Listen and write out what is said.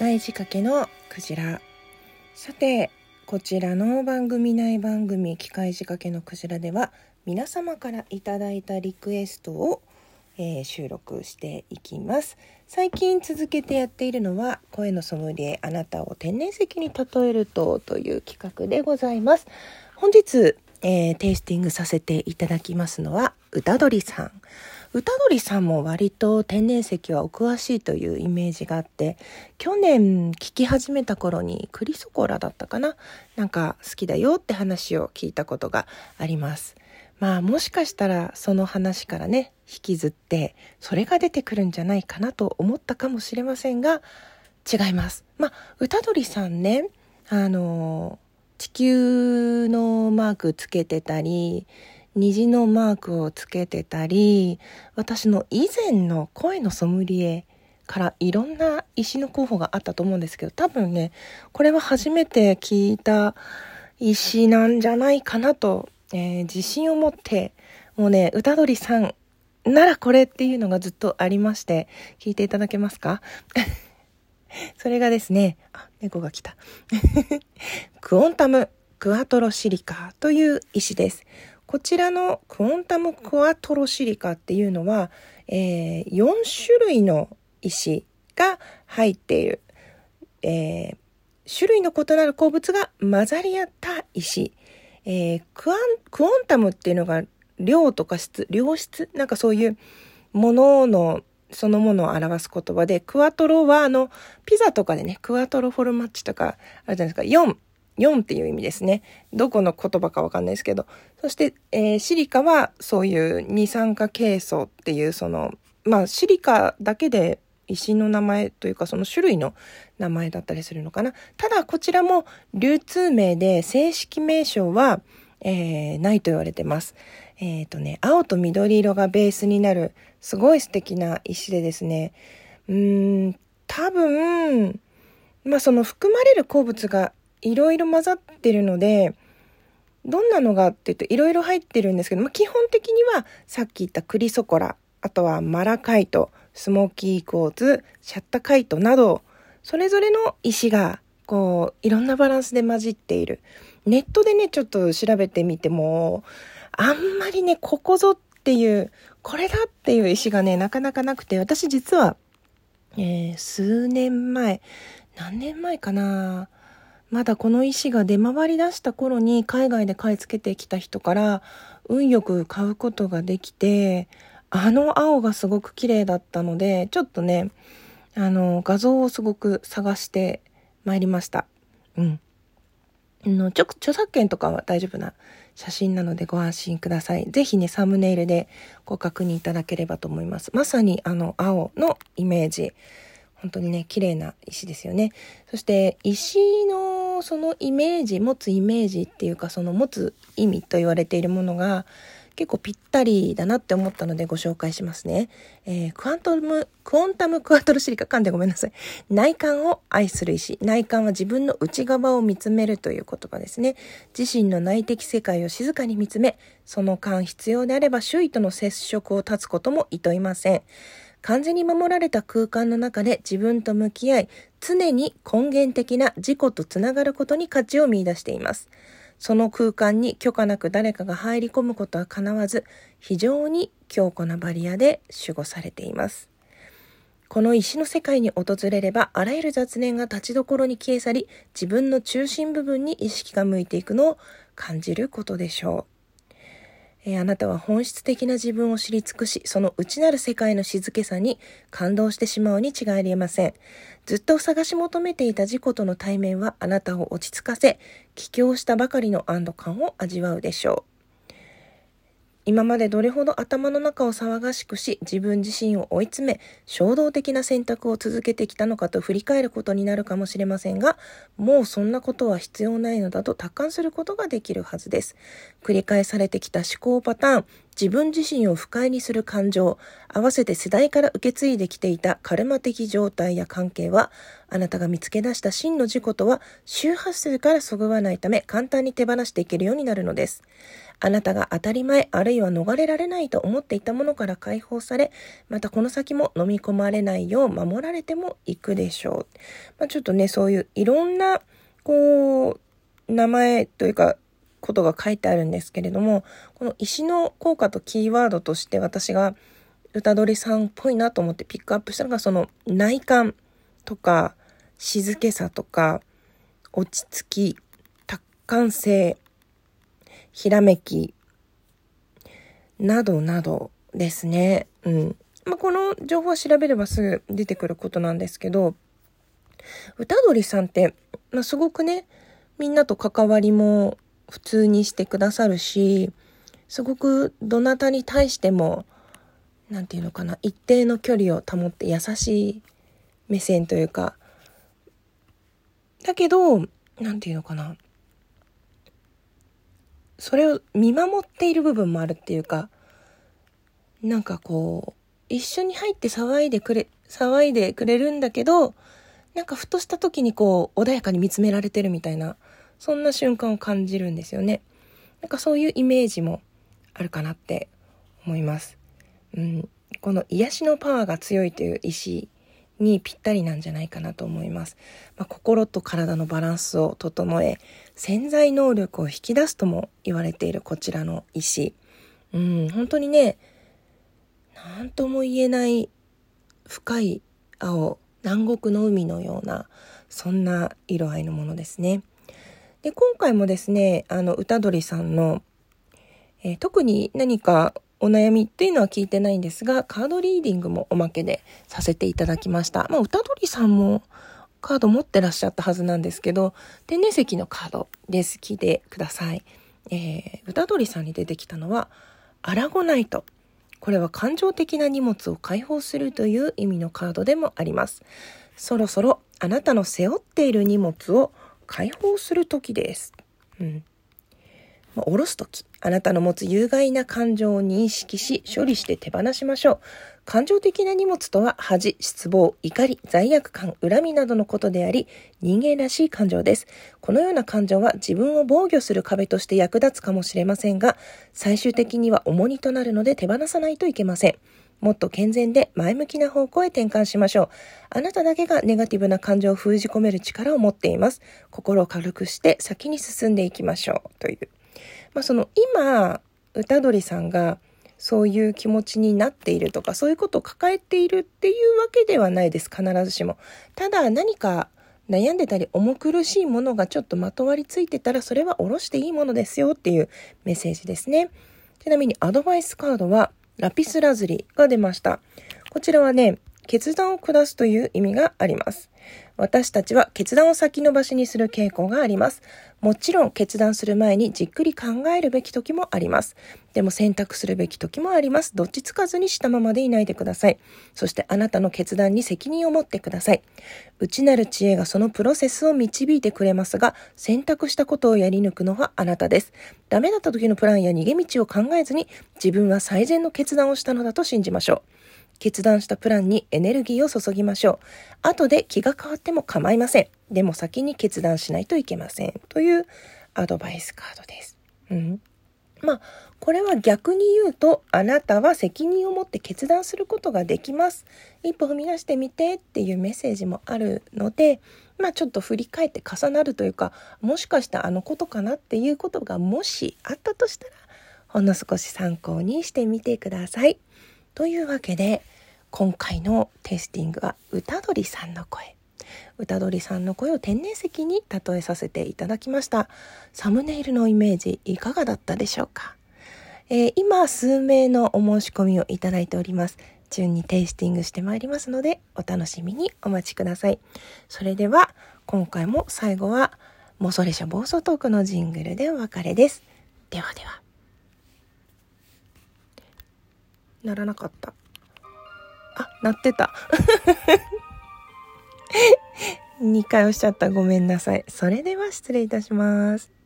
械仕掛けのクジラ。さてこちらの番組内番組機械仕掛けのクジラでは皆様からいただいたリクエストを、えー、収録していきます。最近続けてやっているのは声のソムリエあなたを天然石に例えるとという企画でございます。本日、えー、テイスティングさせていただきますのは歌鳥さん。歌鳥さんも割と天然石はお詳しいというイメージがあって、去年聞き始めた頃にクリソコラだったかな？なんか好きだよって話を聞いたことがあります。まあもしかしたらその話からね、引きずって、それが出てくるんじゃないかなと思ったかもしれませんが、違います。まあ、歌鳥さんね、あの、地球のマークつけてたり、虹のマークをつけてたり、私の以前の声のソムリエからいろんな石の候補があったと思うんですけど、多分ね、これは初めて聞いた石なんじゃないかなと、えー、自信を持って、もうね、歌鳥さんならこれっていうのがずっとありまして、聞いていただけますか？それがですね、あ、猫が来た。クオンタムクアトロシリカという石です。こちらのクオンタムクワトロシリカっていうのは、えー、4種類の石が入っている、えー、種類の異なる鉱物が混ざり合った石、えー、クアンクオンタムっていうのが量とか質良質なんかそういうもののそのものを表す言葉で、クワトロはあの、ピザとかでね、クワトロフォルマッジとかあるじゃないですか4。4っていう意味ですね。どこの言葉かわかんないですけど。そして、えー、シリカはそういう二酸化ケイ素っていうその、まあシリカだけで石の名前というかその種類の名前だったりするのかな。ただこちらも流通名で正式名称は、えー、ないと言われてます。えっ、ー、とね、青と緑色がベースになるすごい素敵な石でですね、うーん、多分、まあその含まれる鉱物がいろいろ混ざってるので、どんなのがって言うといろいろ入ってるんですけど、まあ、基本的にはさっき言ったクリソコラ、あとはマラカイト、スモーキーコーズ、シャッタカイトなど、それぞれの石が、こう、いろんなバランスで混じっている。ネットでね、ちょっと調べてみても、あんまりね、ここぞっていう、これだっていう石がね、なかなかなくて、私実は、えー、数年前、何年前かなまだこの石が出回り出した頃に海外で買い付けてきた人から運よく買うことができて、あの青がすごく綺麗だったので、ちょっとね、あの、画像をすごく探してまいりました。うん。の著著作権とかは大丈夫な写真なのでご安心ください。ぜひね、サムネイルでご確認いただければと思います。まさにあの青のイメージ。本当にね、綺麗な石ですよね。そして石のそのイメージ、持つイメージっていうかその持つ意味と言われているものが結構ぴったりだなって思ったのでご紹介しますね。えー、クアントム、クオンタムクワトルシリカ、噛んでごめんなさい。内観を愛する石。内観は自分の内側を見つめるという言葉ですね。自身の内的世界を静かに見つめ、その間必要であれば周囲との接触を断つことも厭いません。完全に守られた空間の中で自分と向き合い、常に根源的な自己とつながることに価値を見出しています。その空間に許可なく誰かが入り込むことは叶わず、非常に強固なバリアで守護されています。この石の世界に訪れれば、あらゆる雑念が立ちどころに消え去り、自分の中心部分に意識が向いていくのを感じることでしょう。えー、あなたは本質的な自分を知り尽くし、その内なる世界の静けさに感動してしまうに違いありません。ずっと探し求めていた事故との対面はあなたを落ち着かせ、帰郷したばかりの安堵感を味わうでしょう。今までどれほど頭の中を騒がしくし、自分自身を追い詰め、衝動的な選択を続けてきたのかと振り返ることになるかもしれませんが、もうそんなことは必要ないのだと達観することができるはずです。繰り返されてきた思考パターン、自分自身を不快にする感情、合わせて世代から受け継いできていたカルマ的状態や関係は、あなたが見つけ出した真の自己とは周波数からそぐわないため簡単に手放していけるようになるのです。あなたが当たり前あるいは逃れられないと思っていたものから解放され、またこの先も飲み込まれないよう守られてもいくでしょう。まあ、ちょっとね、そういういろんな、こう、名前というか、ことが書いてあるんですけれども、この石の効果とキーワードとして私が歌取さんっぽいなと思ってピックアップしたのがその内観とか静けさとか落ち着き、達観性、ひらめきなどなどですね。うん。まあ、この情報を調べればすぐ出てくることなんですけど、歌取さんって、まあ、すごくね、みんなと関わりも普通にしてくださるし、すごくどなたに対しても、なんていうのかな、一定の距離を保って優しい目線というか、だけど、なんていうのかな、それを見守っている部分もあるっていうか、なんかこう、一緒に入って騒いでくれ、騒いでくれるんだけど、なんかふとした時にこう、穏やかに見つめられてるみたいな、そんな瞬間を感じるんですよね。なんかそういうイメージもあるかなって思います。うん、この癒しのパワーが強いという意志にぴったりなんじゃないかなと思います。まあ、心と体のバランスを整え、潜在能力を引き出すとも言われているこちらの石。うん、本当にね、何とも言えない深い青、南国の海のような、そんな色合いのものですね。で、今回もですね、あの、歌鳥さんの、えー、特に何かお悩みっていうのは聞いてないんですが、カードリーディングもおまけでさせていただきました。まあ、歌鳥さんもカード持ってらっしゃったはずなんですけど、天然石のカードで好きでください。えー、歌鳥さんに出てきたのは、アラゴナイト。これは感情的な荷物を解放するという意味のカードでもあります。そろそろあなたの背負っている荷物を解放する時です。うん。まあ、下ろす時、あなたの持つ有害な感情を認識し、処理して手放しましょう。感情的な荷物とは恥、失望、怒り、罪悪感、恨みなどのことであり、人間らしい感情です。このような感情は自分を防御する壁として役立つかもしれませんが、最終的には重荷となるので手放さないといけません。もっと健全で前向きな方向へ転換しましょう。あなただけがネガティブな感情を封じ込める力を持っています。心を軽くして先に進んでいきましょう。という。まあ、その今、歌鳥さんがそういう気持ちになっているとか、そういうことを抱えているっていうわけではないです。必ずしも。ただ何か悩んでたり重苦しいものがちょっとまとわりついてたらそれは下ろしていいものですよっていうメッセージですね。ちなみにアドバイスカードはラピスラズリが出ました。こちらはね、決断を下すという意味があります。私たちは決断を先延ばしにする傾向があります。もちろん決断する前にじっくり考えるべき時もあります。でも選択するべき時もあります。どっちつかずにしたままでいないでください。そしてあなたの決断に責任を持ってください。内なる知恵がそのプロセスを導いてくれますが、選択したことをやり抜くのはあなたです。ダメだった時のプランや逃げ道を考えずに自分は最善の決断をしたのだと信じましょう。決断したプランにエネルギーを注ぎましょう。後で気が変わっても構いません。でも先に決断しないといけません。というアドバイスカードです。うん。まあ、これは逆に言うと、あなたは責任を持って決断することができます。一歩踏み出してみてっていうメッセージもあるので、まあちょっと振り返って重なるというか、もしかしたらあのことかなっていうことがもしあったとしたら、ほんの少し参考にしてみてください。というわけで、今回のテイスティングは歌鳥さんの声。歌鳥さんの声を天然石に例えさせていただきました。サムネイルのイメージいかがだったでしょうか、えー、今数名のお申し込みをいただいております。順にテイスティングしてまいりますのでお楽しみにお待ちください。それでは今回も最後はモソレシャ暴走トークのジングルでお別れです。ではでは。ならなかった。あ、鳴ってた。2回押しちゃった。ごめんなさい。それでは失礼いたします。